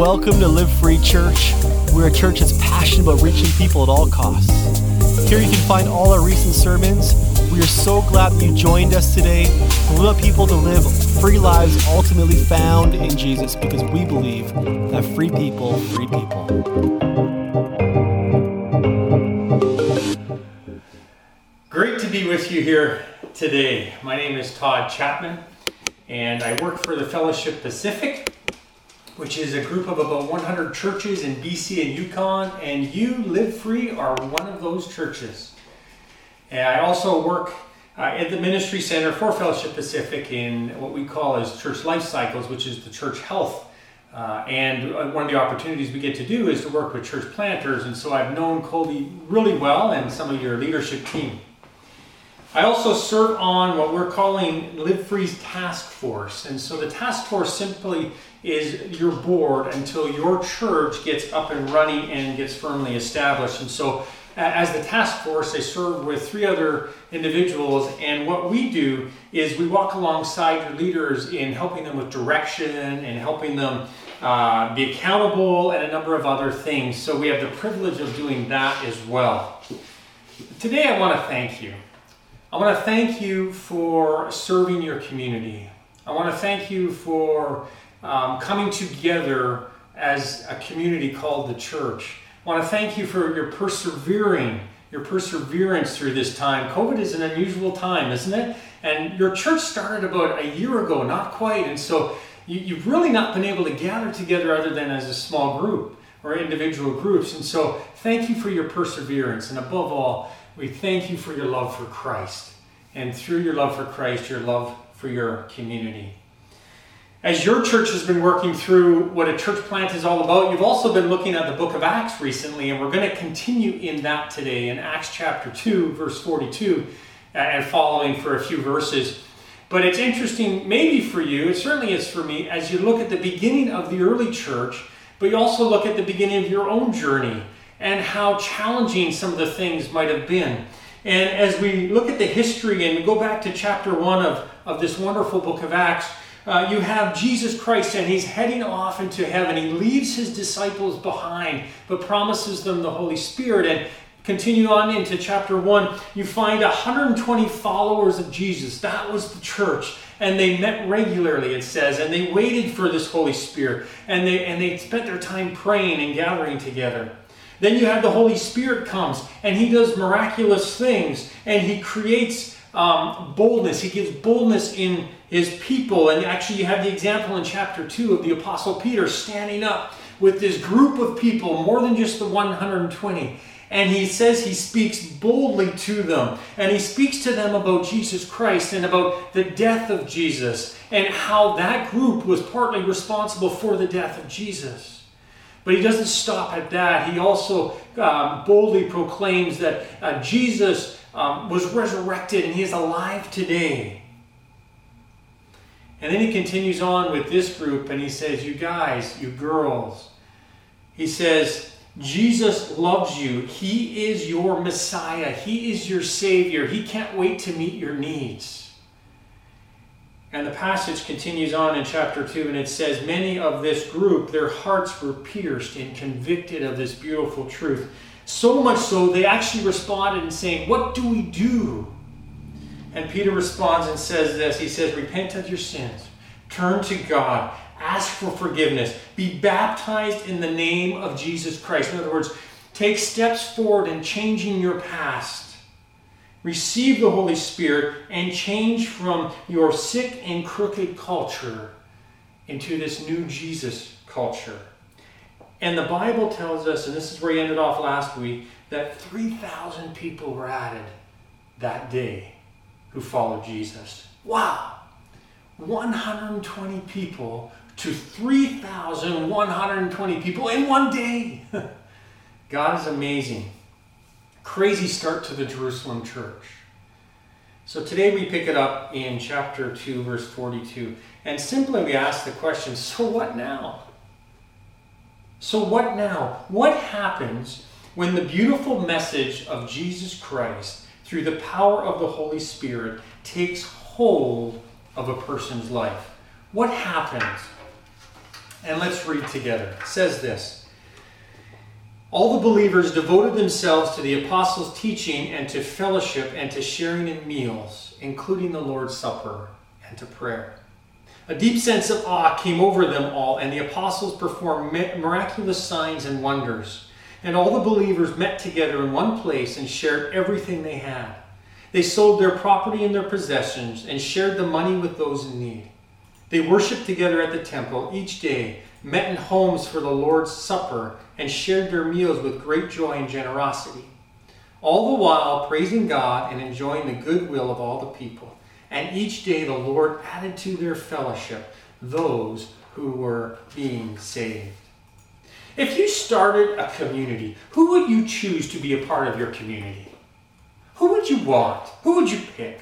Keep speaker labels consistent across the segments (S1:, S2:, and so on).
S1: Welcome to Live Free Church. We're a church that's passionate about reaching people at all costs. Here you can find all our recent sermons. We are so glad that you joined us today. We want people to live free lives ultimately found in Jesus because we believe that free people, free people.
S2: Great to be with you here today. My name is Todd Chapman, and I work for the Fellowship Pacific, which is a group of about 100 churches in BC and Yukon, and you, Live Free, are one of those churches. And I also work uh, at the Ministry Center for Fellowship Pacific in what we call as Church Life Cycles, which is the church health. Uh, and uh, one of the opportunities we get to do is to work with church planters, and so I've known Colby really well and some of your leadership team. I also serve on what we're calling Live Free's task force. And so the task force simply is your board until your church gets up and running and gets firmly established. And so as the task force, I serve with three other individuals, and what we do is we walk alongside your leaders in helping them with direction and helping them uh, be accountable and a number of other things. So we have the privilege of doing that as well. Today, I want to thank you. I want to thank you for serving your community. I want to thank you for um, coming together as a community called the church. I want to thank you for your persevering, your perseverance through this time. COVID is an unusual time, isn't it? And your church started about a year ago, not quite. And so you, have really not been able to gather together other than as a small group or individual groups. And so thank you for your perseverance. And above all, we thank you for your love for Christ. And through your love for Christ, your love for your community. As your church has been working through what a church plant is all about, you've also been looking at the book of Acts recently, and we're going to continue in that today in Acts chapter 2, verse 42, uh, and following for a few verses. But it's interesting, maybe for you, it certainly is for me, as you look at the beginning of the early church, but you also look at the beginning of your own journey and how challenging some of the things might have been. And as we look at the history and we go back to chapter 1 of, of this wonderful book of Acts, uh, you have Jesus Christ and he's heading off into heaven. He leaves his disciples behind, but promises them the Holy Spirit. And continue on into chapter 1, you find 120 followers of Jesus. That was the church. And they met regularly, it says, and they waited for this Holy Spirit. And they, and they spent their time praying and gathering together. Then you have the Holy Spirit comes and he does miraculous things and he creates um, boldness. He gives boldness in his people. And actually, you have the example in chapter 2 of the Apostle Peter standing up with this group of people, more than just the 120. And he says he speaks boldly to them. And he speaks to them about Jesus Christ and about the death of Jesus and how that group was partly responsible for the death of Jesus. But he doesn't stop at that. He also um, boldly proclaims that uh, Jesus um, was resurrected and he is alive today. And then he continues on with this group and he says, You guys, you girls, he says, Jesus loves you. He is your Messiah. He is your Savior. He can't wait to meet your needs. And the passage continues on in chapter 2, and it says, Many of this group, their hearts were pierced and convicted of this beautiful truth. So much so, they actually responded and saying, What do we do? And Peter responds and says this He says, Repent of your sins, turn to God, ask for forgiveness, be baptized in the name of Jesus Christ. In other words, take steps forward in changing your past receive the Holy Spirit, and change from your sick and crooked culture into this new Jesus culture. And the Bible tells us, and this is where he ended off last week, that 3,000 people were added that day who followed Jesus. Wow! 120 people to 3,120 people in one day. God is amazing crazy start to the Jerusalem church. So today we pick it up in chapter 2, verse 42. And simply we ask the question so what now? So what now? What happens when the beautiful message of Jesus Christ, through the power of the Holy Spirit, takes hold of a person's life? What happens? And let's read together. It says this All the believers devoted themselves to the apostles' teaching and to fellowship and to sharing in meals, including the Lord's Supper and to prayer. A deep sense of awe came over them all, and the apostles performed miraculous signs and wonders. And all the believers met together in one place and shared everything they had. They sold their property and their possessions and shared the money with those in need. They worshiped together at the temple each day, met in homes for the Lord's Supper, and shared their meals with great joy and generosity. All the while praising God and enjoying the goodwill of all the people. And each day the Lord added to their fellowship those who were being saved. If you started a community, who would you choose to be a part of your community? Who would you want? Who would you pick?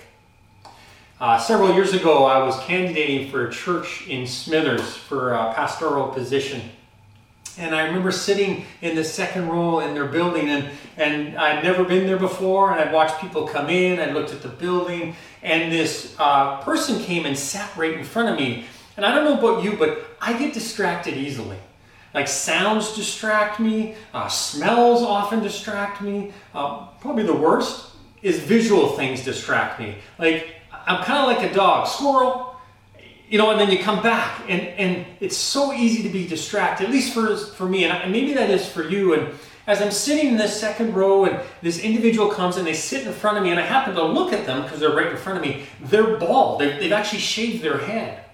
S2: Uh, several years ago, I was candidating for a church in Smithers for a pastoral position. And I remember sitting in the second row in their building, and, and I'd never been there before, and I'd watched people come in, I looked at the building, and this uh, person came and sat right in front of me. And I don't know about you, but I get distracted easily. Like sounds distract me, uh, smells often distract me. Uh, probably the worst is visual things distract me. Like I'm kind of like a dog, squirrel, you know, and then you come back, and, and it's so easy to be distracted, at least for, for me, and, maybe that is for you. And as I'm sitting in this second row, and this individual comes and they sit in front of me, and I happen to look at them because they're right in front of me, they're bald. They've, they've actually shaved their head.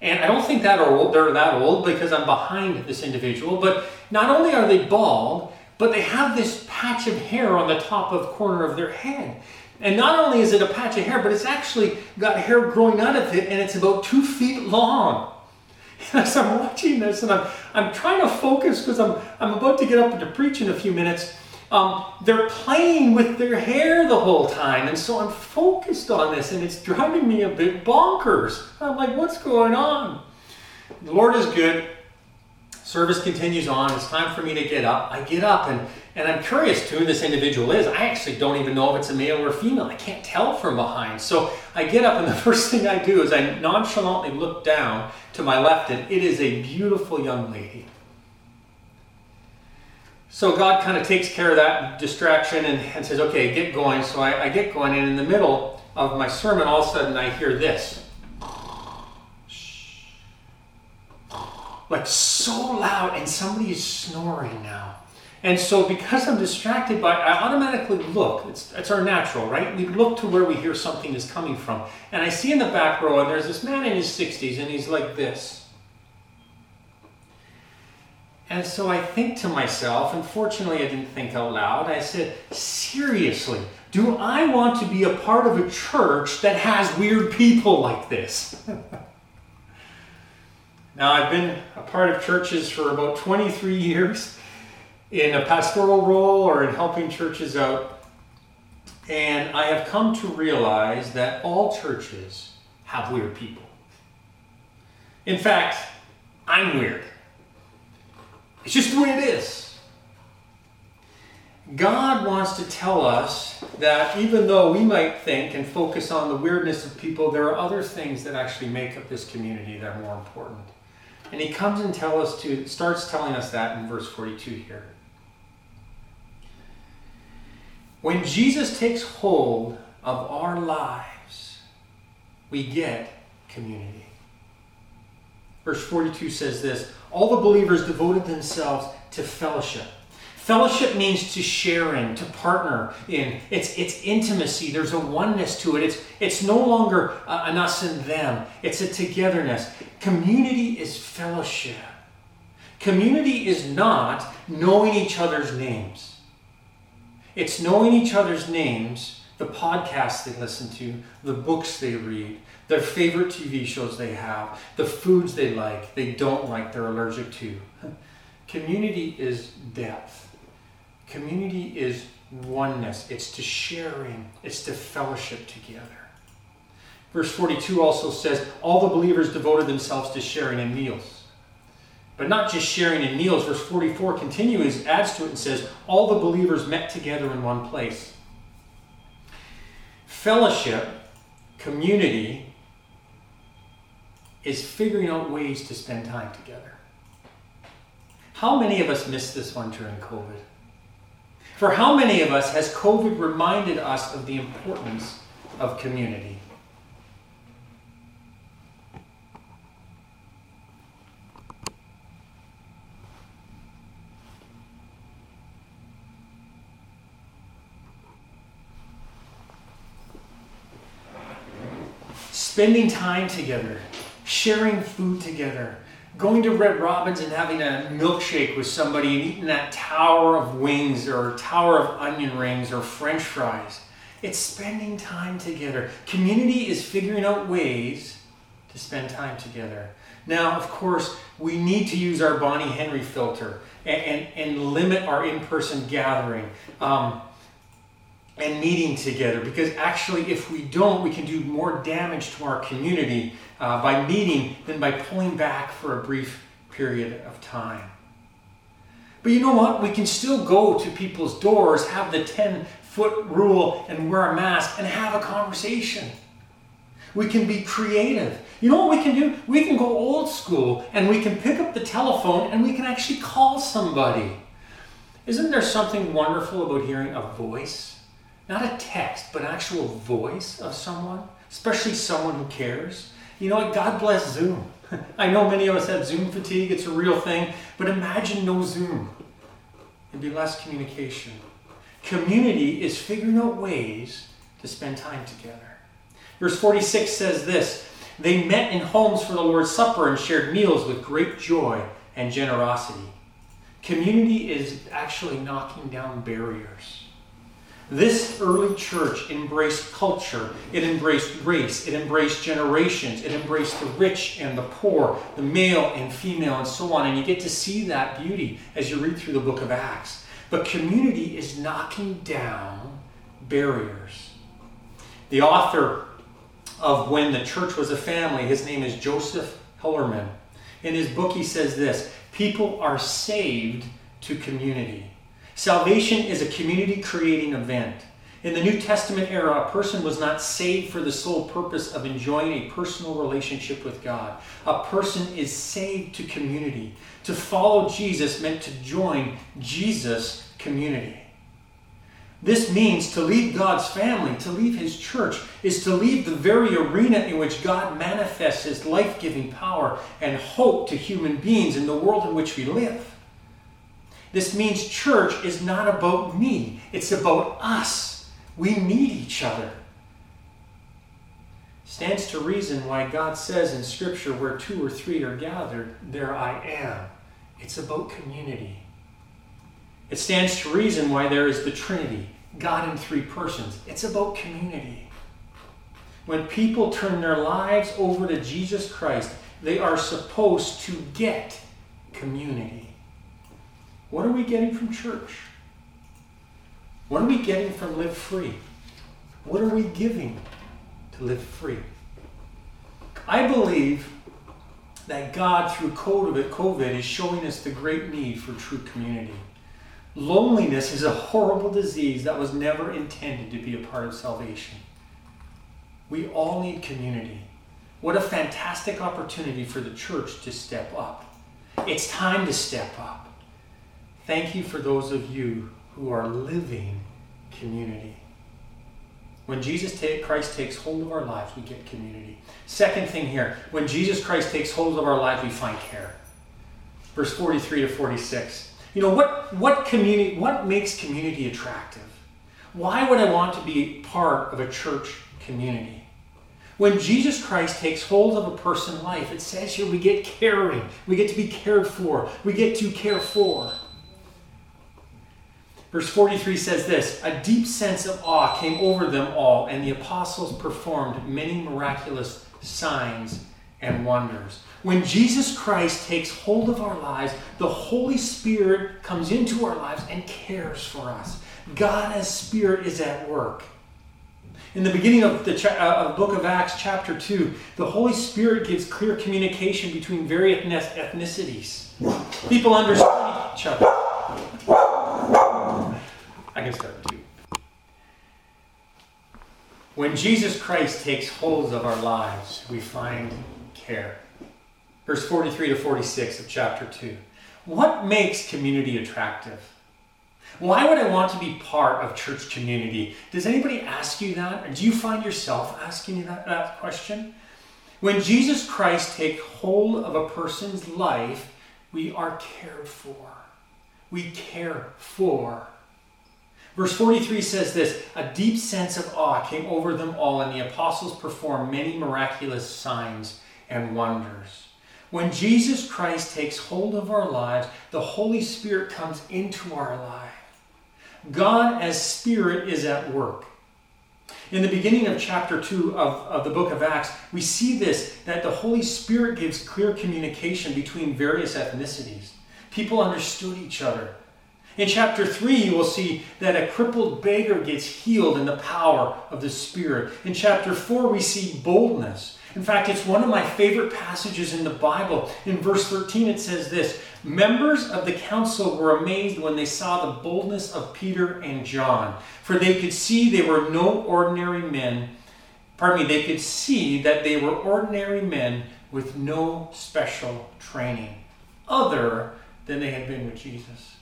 S2: And I don't think that old, they're that old because I'm behind this individual, but not only are they bald, but they have this patch of hair on the top of corner of their head. And not only is it a patch of hair, but it's actually got hair growing out of it and it's about two feet long. And as I'm watching this and I'm, I'm trying to focus because I'm, I'm about to get up to preach in a few minutes, um, they're playing with their hair the whole time. And so I'm focused on this and it's driving me a bit bonkers. I'm like, what's going on? The Lord is good. Service continues on. It's time for me to get up. I get up and, and I'm curious to who this individual is. I actually don't even know if it's a male or a female. I can't tell from behind. So I get up and the first thing I do is I nonchalantly look down to my left and it is a beautiful young lady. So God kind of takes care of that distraction and, and says, okay, get going. So I, I get going, and in the middle of my sermon, all of a sudden I hear this. Like so loud, and somebody is snoring now. And so, because I'm distracted by, I automatically look. It's, it's our natural, right? We look to where we hear something is coming from. And I see in the back row, and there's this man in his 60s, and he's like this. And so I think to myself, and fortunately I didn't think out loud, I said, seriously, do I want to be a part of a church that has weird people like this? now, I've been a part of churches for about 23 years in a pastoral role or in helping churches out. And I have come to realize that all churches have weird people. In fact, I'm weird. It's just the way it is. God wants to tell us that even though we might think and focus on the weirdness of people, there are other things that actually make up this community that are more important. And he comes and tell us to starts telling us that in verse 42 here. When Jesus takes hold of our lives, we get community. Verse 42 says this All the believers devoted themselves to fellowship. Fellowship means to share in, to partner in. It's, it's intimacy. There's a oneness to it. It's, it's no longer uh, an us and them, it's a togetherness. Community is fellowship. Community is not knowing each other's names, it's knowing each other's names, the podcasts they listen to, the books they read, their favorite TV shows they have, the foods they like, they don't like, they're allergic to. Community is depth. Community is oneness. It's to sharing, it's to fellowship together. Verse 42 also says, All the believers devoted themselves to sharing in meals. But not just sharing in meals. Verse 44 continues, adds to it, and says, All the believers met together in one place. Fellowship, community, is figuring out ways to spend time together. How many of us missed this one during COVID? For how many of us has COVID reminded us of the importance of community? spending time together, sharing food together, going to Red Robin's and having a milkshake with somebody and eating that tower of wings or tower of onion rings or french fries. It's spending time together. Community is figuring out ways to spend time together. Now, of course, we need to use our Bonnie Henry filter and, and, and limit our in person gathering. Um, and meeting together because actually if we don't we can do more damage to our community uh, by meeting than by pulling back for a brief period of time. But you know what? We can still go to people's doors have the 10 foot rule and wear a mask and have a conversation. We can be creative. You know what we can do? We can go old school and we can pick up the telephone and we can actually call somebody. Isn't there something wonderful about hearing a voice not a text, but an actual voice of someone, especially someone who cares. You know what? God bless Zoom. I know many of us have Zoom fatigue, it's a real thing, but imagine no Zoom. It'd be less communication. Community is figuring out ways to spend time together. Verse 46 says this They met in homes for the Lord's Supper and shared meals with great joy and generosity. Community is actually knocking down barriers. This early church embraced culture, it embraced race, it embraced generations, it embraced the rich and the poor, the male and female, and so on. And you get to see that beauty as you read through the book of Acts. But community is knocking down barriers. The author of When the Church Was a Family, his name is Joseph Hellerman. In his book, he says this People are saved to community. Salvation is a community creating event. In the New Testament era, a person was not saved for the sole purpose of enjoying a personal relationship with God. A person is saved to community. To follow Jesus meant to join Jesus' community. This means to leave God's family, to leave His church, is to leave the very arena in which God manifests His life giving power and hope to human beings in the world in which we live. This means church is not about me, it's about us. We need each other. Stands to reason why God says in Scripture, where two or three are gathered, there I am. It's about community. It stands to reason why there is the Trinity, God in three persons. It's about community. When people turn their lives over to Jesus Christ, they are supposed to get community. What are we getting from church? What are we getting from Live Free? What are we giving to live free? I believe that God, through COVID, is showing us the great need for true community. Loneliness is a horrible disease that was never intended to be a part of salvation. We all need community. What a fantastic opportunity for the church to step up. It's time to step up. Thank you for those of you who are living community. When Jesus take, Christ takes hold of our lives, we get community. Second thing here, when Jesus Christ takes hold of our lives, we find care. Verse 43 to 46. You know, what, what community what makes community attractive? Why would I want to be part of a church community? When Jesus Christ takes hold of a person's life, it says here we get caring, we get to be cared for, we get to care for. Verse 43 says this A deep sense of awe came over them all, and the apostles performed many miraculous signs and wonders. When Jesus Christ takes hold of our lives, the Holy Spirit comes into our lives and cares for us. God as Spirit is at work. In the beginning of the cha- uh, book of Acts, chapter 2, the Holy Spirit gives clear communication between various ethnicities. People understand each other. I can start too. When Jesus Christ takes hold of our lives, we find care. Verse 43 to 46 of chapter 2. What makes community attractive? Why would I want to be part of church community? Does anybody ask you that? Or do you find yourself asking that, that question? When Jesus Christ takes hold of a person's life, we are cared for. We care for. Verse 43 says this A deep sense of awe came over them all, and the apostles performed many miraculous signs and wonders. When Jesus Christ takes hold of our lives, the Holy Spirit comes into our life. God, as Spirit, is at work. In the beginning of chapter 2 of, of the book of Acts, we see this that the Holy Spirit gives clear communication between various ethnicities. People understood each other. In chapter 3, you will see that a crippled beggar gets healed in the power of the Spirit. In chapter 4, we see boldness. In fact, it's one of my favorite passages in the Bible. In verse 13, it says this Members of the council were amazed when they saw the boldness of Peter and John, for they could see they were no ordinary men. Pardon me, they could see that they were ordinary men with no special training other than they had been with Jesus.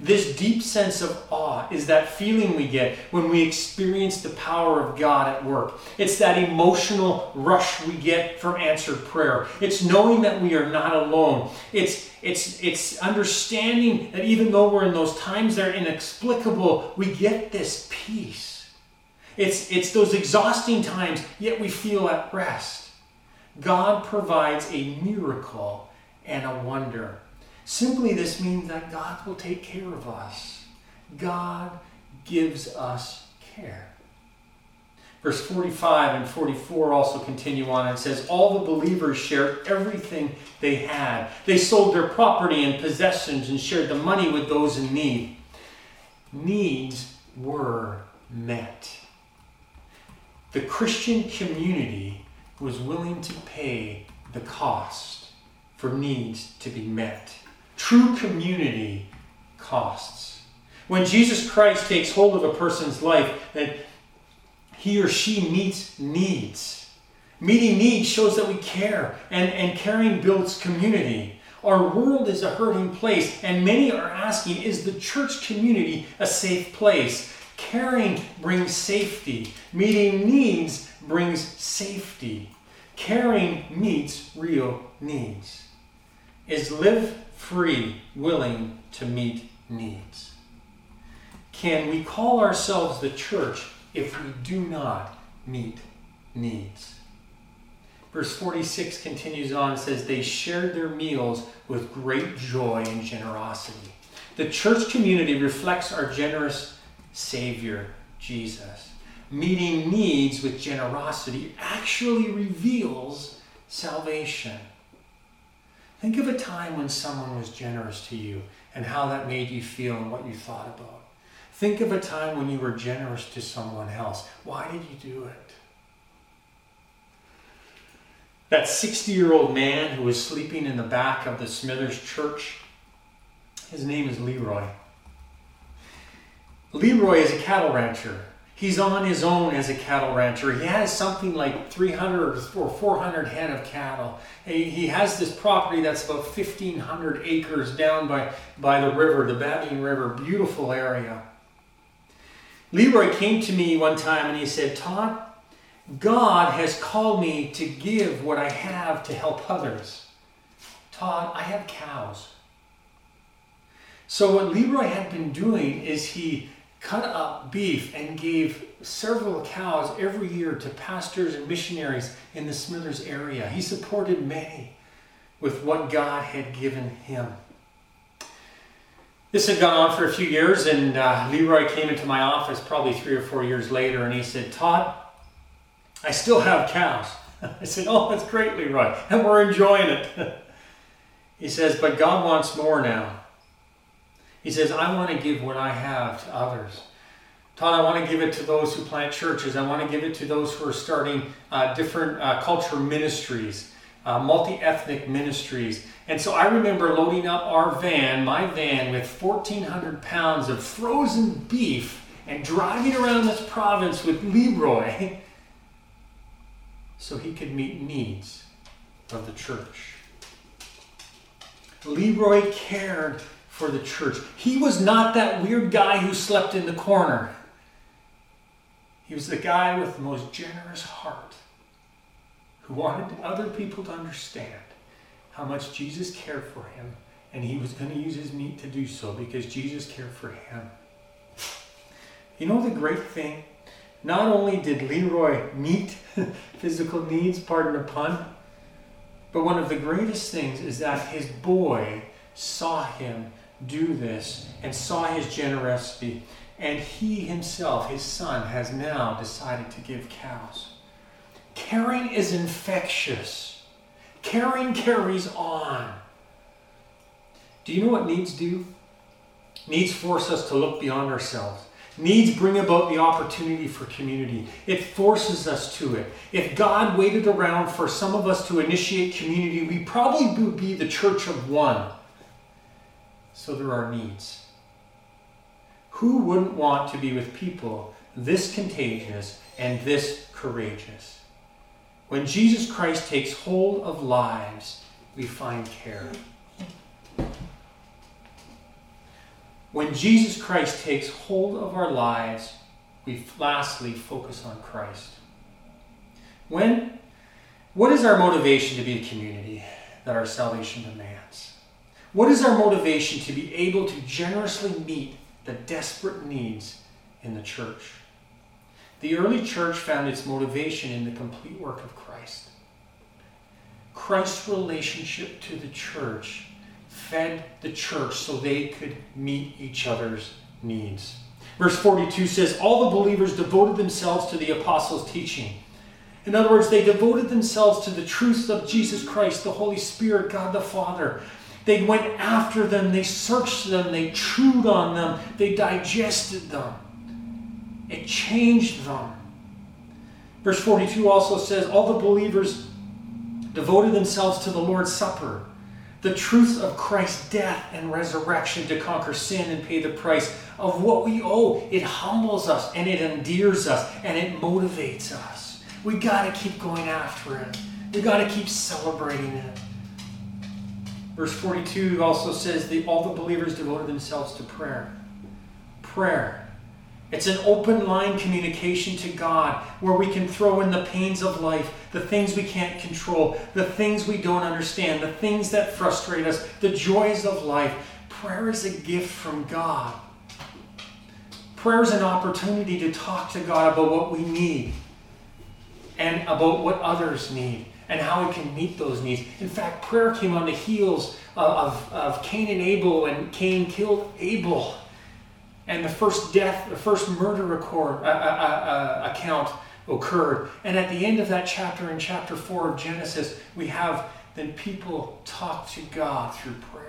S2: This deep sense of awe is that feeling we get when we experience the power of God at work. It's that emotional rush we get from answered prayer. It's knowing that we are not alone. It's it's it's understanding that even though we're in those times that are inexplicable, we get this peace. It's it's those exhausting times, yet we feel at rest. God provides a miracle and a wonder. Simply, this means that God will take care of us. God gives us care. Verse 45 and 44 also continue on. and says, All the believers shared everything they had. They sold their property and possessions and shared the money with those in need. Needs were met. The Christian community was willing to pay the cost for needs to be met. True community costs. When Jesus Christ takes hold of a person's life, that he or she meets needs. Meeting needs shows that we care, and, and caring builds community. Our world is a hurting place, and many are asking is the church community a safe place? Caring brings safety, meeting needs brings safety. Caring meets real needs. Is live free, willing to meet needs. Can we call ourselves the church if we do not meet needs? Verse 46 continues on and says, They shared their meals with great joy and generosity. The church community reflects our generous Savior, Jesus. Meeting needs with generosity actually reveals salvation. Think of a time when someone was generous to you and how that made you feel and what you thought about. Think of a time when you were generous to someone else. Why did you do it? That 60 year old man who was sleeping in the back of the Smithers church, his name is Leroy. Leroy is a cattle rancher. He's on his own as a cattle rancher. He has something like 300 or 400 head of cattle. He has this property that's about 1,500 acres down by, by the river, the Babine River, beautiful area. Leroy came to me one time and he said, Todd, God has called me to give what I have to help others. Todd, I have cows. So, what Leroy had been doing is he cut up beef and gave several cows every year to pastors and missionaries in the Smithers area. He supported many with what God had given him. This had gone on for a few years, and uh, Leroy came into my office probably three or four years later, and he said, Todd, I still have cows. I said, Oh, that's great, Leroy, and we're enjoying it. he says, But God wants more now. He says, I want to give what I have to others. Todd, I want to give it to those who plant churches. I want to give it to those who are starting uh, different uh, cultural ministries, uh, multi ethnic ministries. And so I remember loading up our van, my van, with 1,400 pounds of frozen beef and driving around this province with Leroy so he could meet needs of the church. Leroy cared for the church. He was not that weird guy who slept in the corner. He was the guy with the most generous heart who wanted other people to understand how much Jesus cared for him, and he was going to use his meat to do so because Jesus cared for him. You know the great thing? Not only did Leroy meet physical needs, pardon the pun, but one of the greatest things is that his boy saw him do this and saw his generosity. And he himself, his son, has now decided to give cows. Caring is infectious. Caring carries on. Do you know what needs do? Needs force us to look beyond ourselves. Needs bring about the opportunity for community. It forces us to it. If God waited around for some of us to initiate community, we probably would be the church of one. So there are needs. Who wouldn't want to be with people this contagious and this courageous? When Jesus Christ takes hold of lives, we find care. When Jesus Christ takes hold of our lives, we lastly focus on Christ. When what is our motivation to be a community that our salvation demands? What is our motivation to be able to generously meet the desperate needs in the church? The early church found its motivation in the complete work of Christ. Christ's relationship to the church fed the church so they could meet each other's needs. Verse 42 says, All the believers devoted themselves to the apostles' teaching. In other words, they devoted themselves to the truths of Jesus Christ, the Holy Spirit, God the Father. They went after them, they searched them, they chewed on them, they digested them. It changed them. Verse 42 also says, All the believers devoted themselves to the Lord's Supper the truth of Christ's death and resurrection to conquer sin and pay the price of what we owe. It humbles us and it endears us and it motivates us. We got to keep going after it. We got to keep celebrating it. Verse 42 also says that all the believers devoted themselves to prayer. Prayer it's an open line communication to God where we can throw in the pains of life, the things we can't control, the things we don't understand, the things that frustrate us, the joys of life. Prayer is a gift from God. Prayer is an opportunity to talk to God about what we need and about what others need and how we can meet those needs. In fact, prayer came on the heels of, of, Cain and Abel, and Cain killed Abel and the first death, the first murder record, uh, uh, uh, account occurred. And at the end of that chapter, in chapter 4 of Genesis, we have then people talk to God through prayer.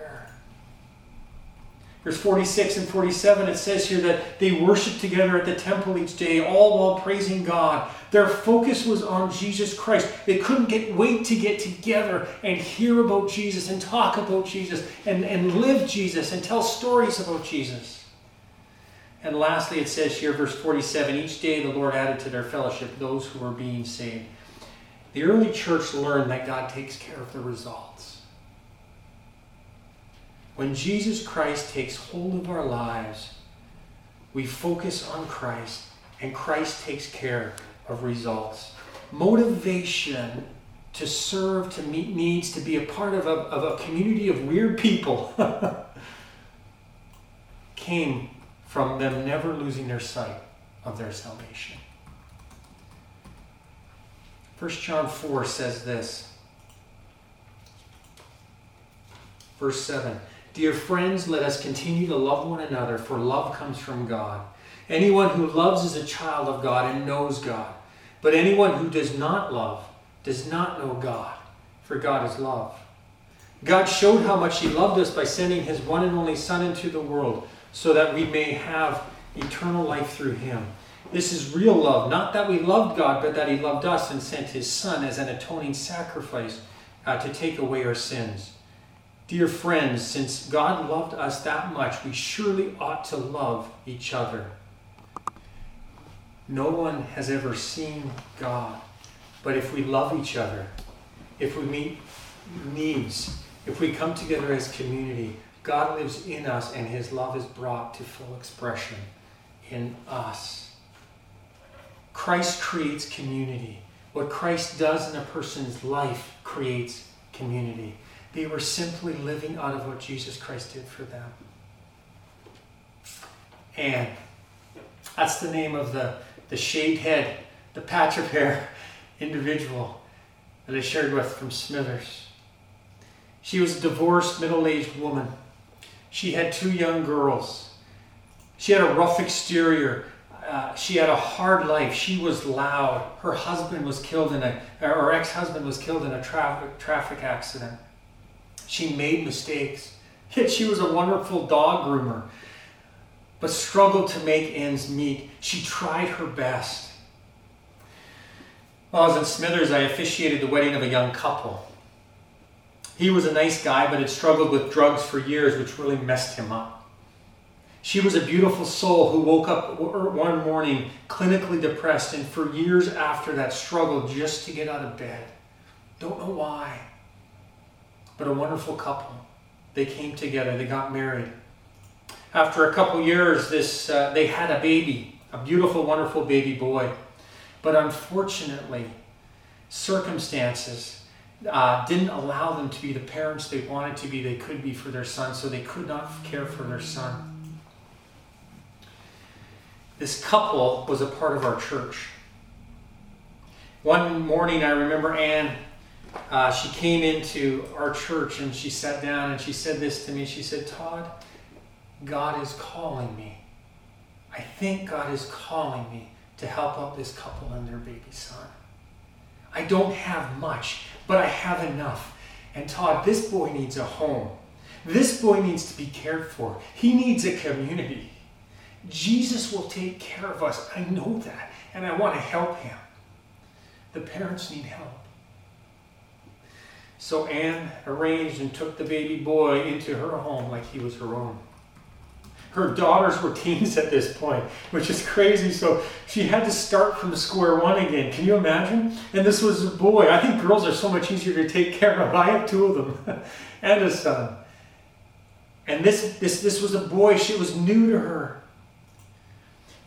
S2: Verse 46 and 47, it says here that they worshiped together at the temple each day, all while praising God. Their focus was on Jesus Christ. They couldn't get wait to get together and hear about Jesus and talk about Jesus and, and live Jesus and tell stories about Jesus. And lastly, it says here, verse 47 each day the Lord added to their fellowship those who were being saved. The early church learned that God takes care of the results. When Jesus Christ takes hold of our lives, we focus on Christ, and Christ takes care of results. Motivation to serve, to meet needs, to be a part of a, of a community of weird people came from them never losing their sight of their salvation. 1 John 4 says this. Verse 7 Dear friends, let us continue to love one another, for love comes from God. Anyone who loves is a child of God and knows God. But anyone who does not love does not know God, for God is love. God showed how much He loved us by sending His one and only Son into the world so that we may have eternal life through him. This is real love, not that we loved God, but that he loved us and sent his Son as an atoning sacrifice uh, to take away our sins. Dear friends, since God loved us that much, we surely ought to love each other. No one has ever seen God. But if we love each other, if we meet needs, if we come together as community, God lives in us and his love is brought to full expression in us. Christ creates community. What Christ does in a person's life creates community. They were simply living out of what Jesus Christ did for them. And that's the name of the, the shaved head, the patch of hair individual that I shared with from Smithers. She was a divorced, middle aged woman. She had two young girls. She had a rough exterior. Uh, she had a hard life. She was loud. Her husband was killed in a, or ex husband was killed in a traffic, traffic accident. She made mistakes. Yet she was a wonderful dog groomer, but struggled to make ends meet. She tried her best. While I was in Smithers, I officiated the wedding of a young couple. He was a nice guy, but had struggled with drugs for years, which really messed him up. She was a beautiful soul who woke up one morning clinically depressed and for years after that struggled just to get out of bed. Don't know why. But a wonderful couple. They came together, they got married. After a couple years, this uh, they had a baby, a beautiful, wonderful baby boy. But unfortunately, circumstances uh, didn't allow them to be the parents they wanted to be, they could be for their son, so they could not care for their son. This couple was a part of our church. One morning, I remember Anne, uh, she came into our church and she sat down and she said this to me. She said, Todd, God is calling me. I think God is calling me to help out this couple and their baby son. I don't have much, but I have enough. And Todd, this boy needs a home. This boy needs to be cared for. He needs a community. Jesus will take care of us. I know that, and I want to help him. The parents need help. So Anne arranged and took the baby boy into her home like he was her own. Her daughters were teens at this point, which is crazy. So she had to start from square one again. Can you imagine? And this was a boy. I think girls are so much easier to take care of. I have two of them and a son. And this, this, this was a boy. She was new to her.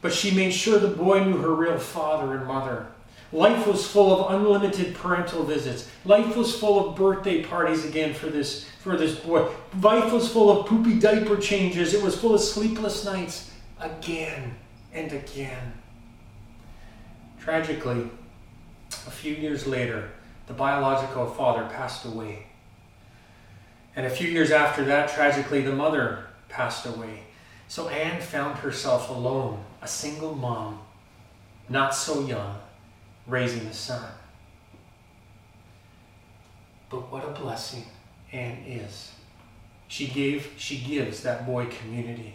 S2: But she made sure the boy knew her real father and mother. Life was full of unlimited parental visits. Life was full of birthday parties again for this, for this boy. Life was full of poopy diaper changes. It was full of sleepless nights again and again. Tragically, a few years later, the biological father passed away. And a few years after that, tragically, the mother passed away. So Anne found herself alone, a single mom, not so young raising a son. But what a blessing Anne is. She gave, she gives that boy community.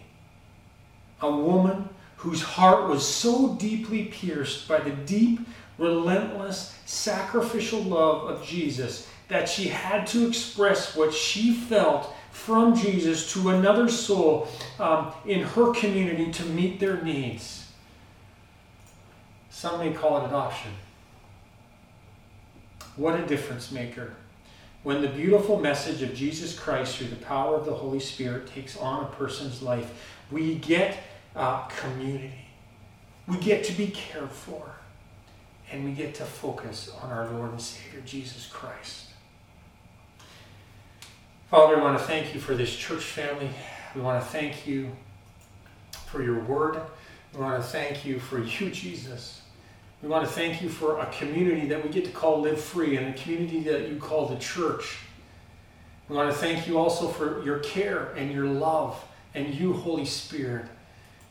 S2: A woman whose heart was so deeply pierced by the deep, relentless, sacrificial love of Jesus that she had to express what she felt from Jesus to another soul um, in her community to meet their needs. Some may call it adoption. What a difference maker. When the beautiful message of Jesus Christ through the power of the Holy Spirit takes on a person's life, we get uh, community. We get to be cared for. And we get to focus on our Lord and Savior, Jesus Christ. Father, I want to thank you for this church family. We want to thank you for your word. We want to thank you for you, Jesus. We want to thank you for a community that we get to call Live Free and a community that you call the church. We want to thank you also for your care and your love and you, Holy Spirit,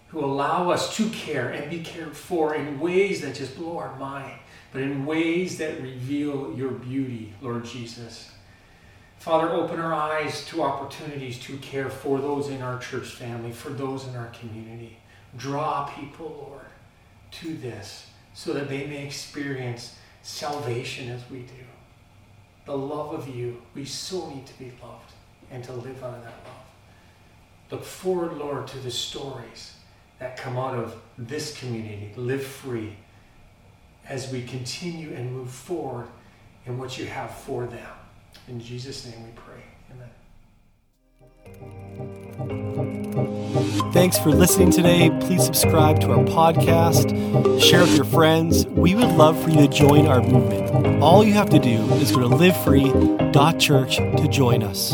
S2: who allow us to care and be cared for in ways that just blow our mind, but in ways that reveal your beauty, Lord Jesus. Father, open our eyes to opportunities to care for those in our church family, for those in our community. Draw people, Lord, to this so that they may experience salvation as we do. The love of you. We so need to be loved and to live of that love. Look forward, Lord, to the stories that come out of this community live free as we continue and move forward in what you have for them. In Jesus' name we pray.
S1: Thanks for listening today. Please subscribe to our podcast, share with your friends. We would love for you to join our movement. All you have to do is go to livefree.church to join us.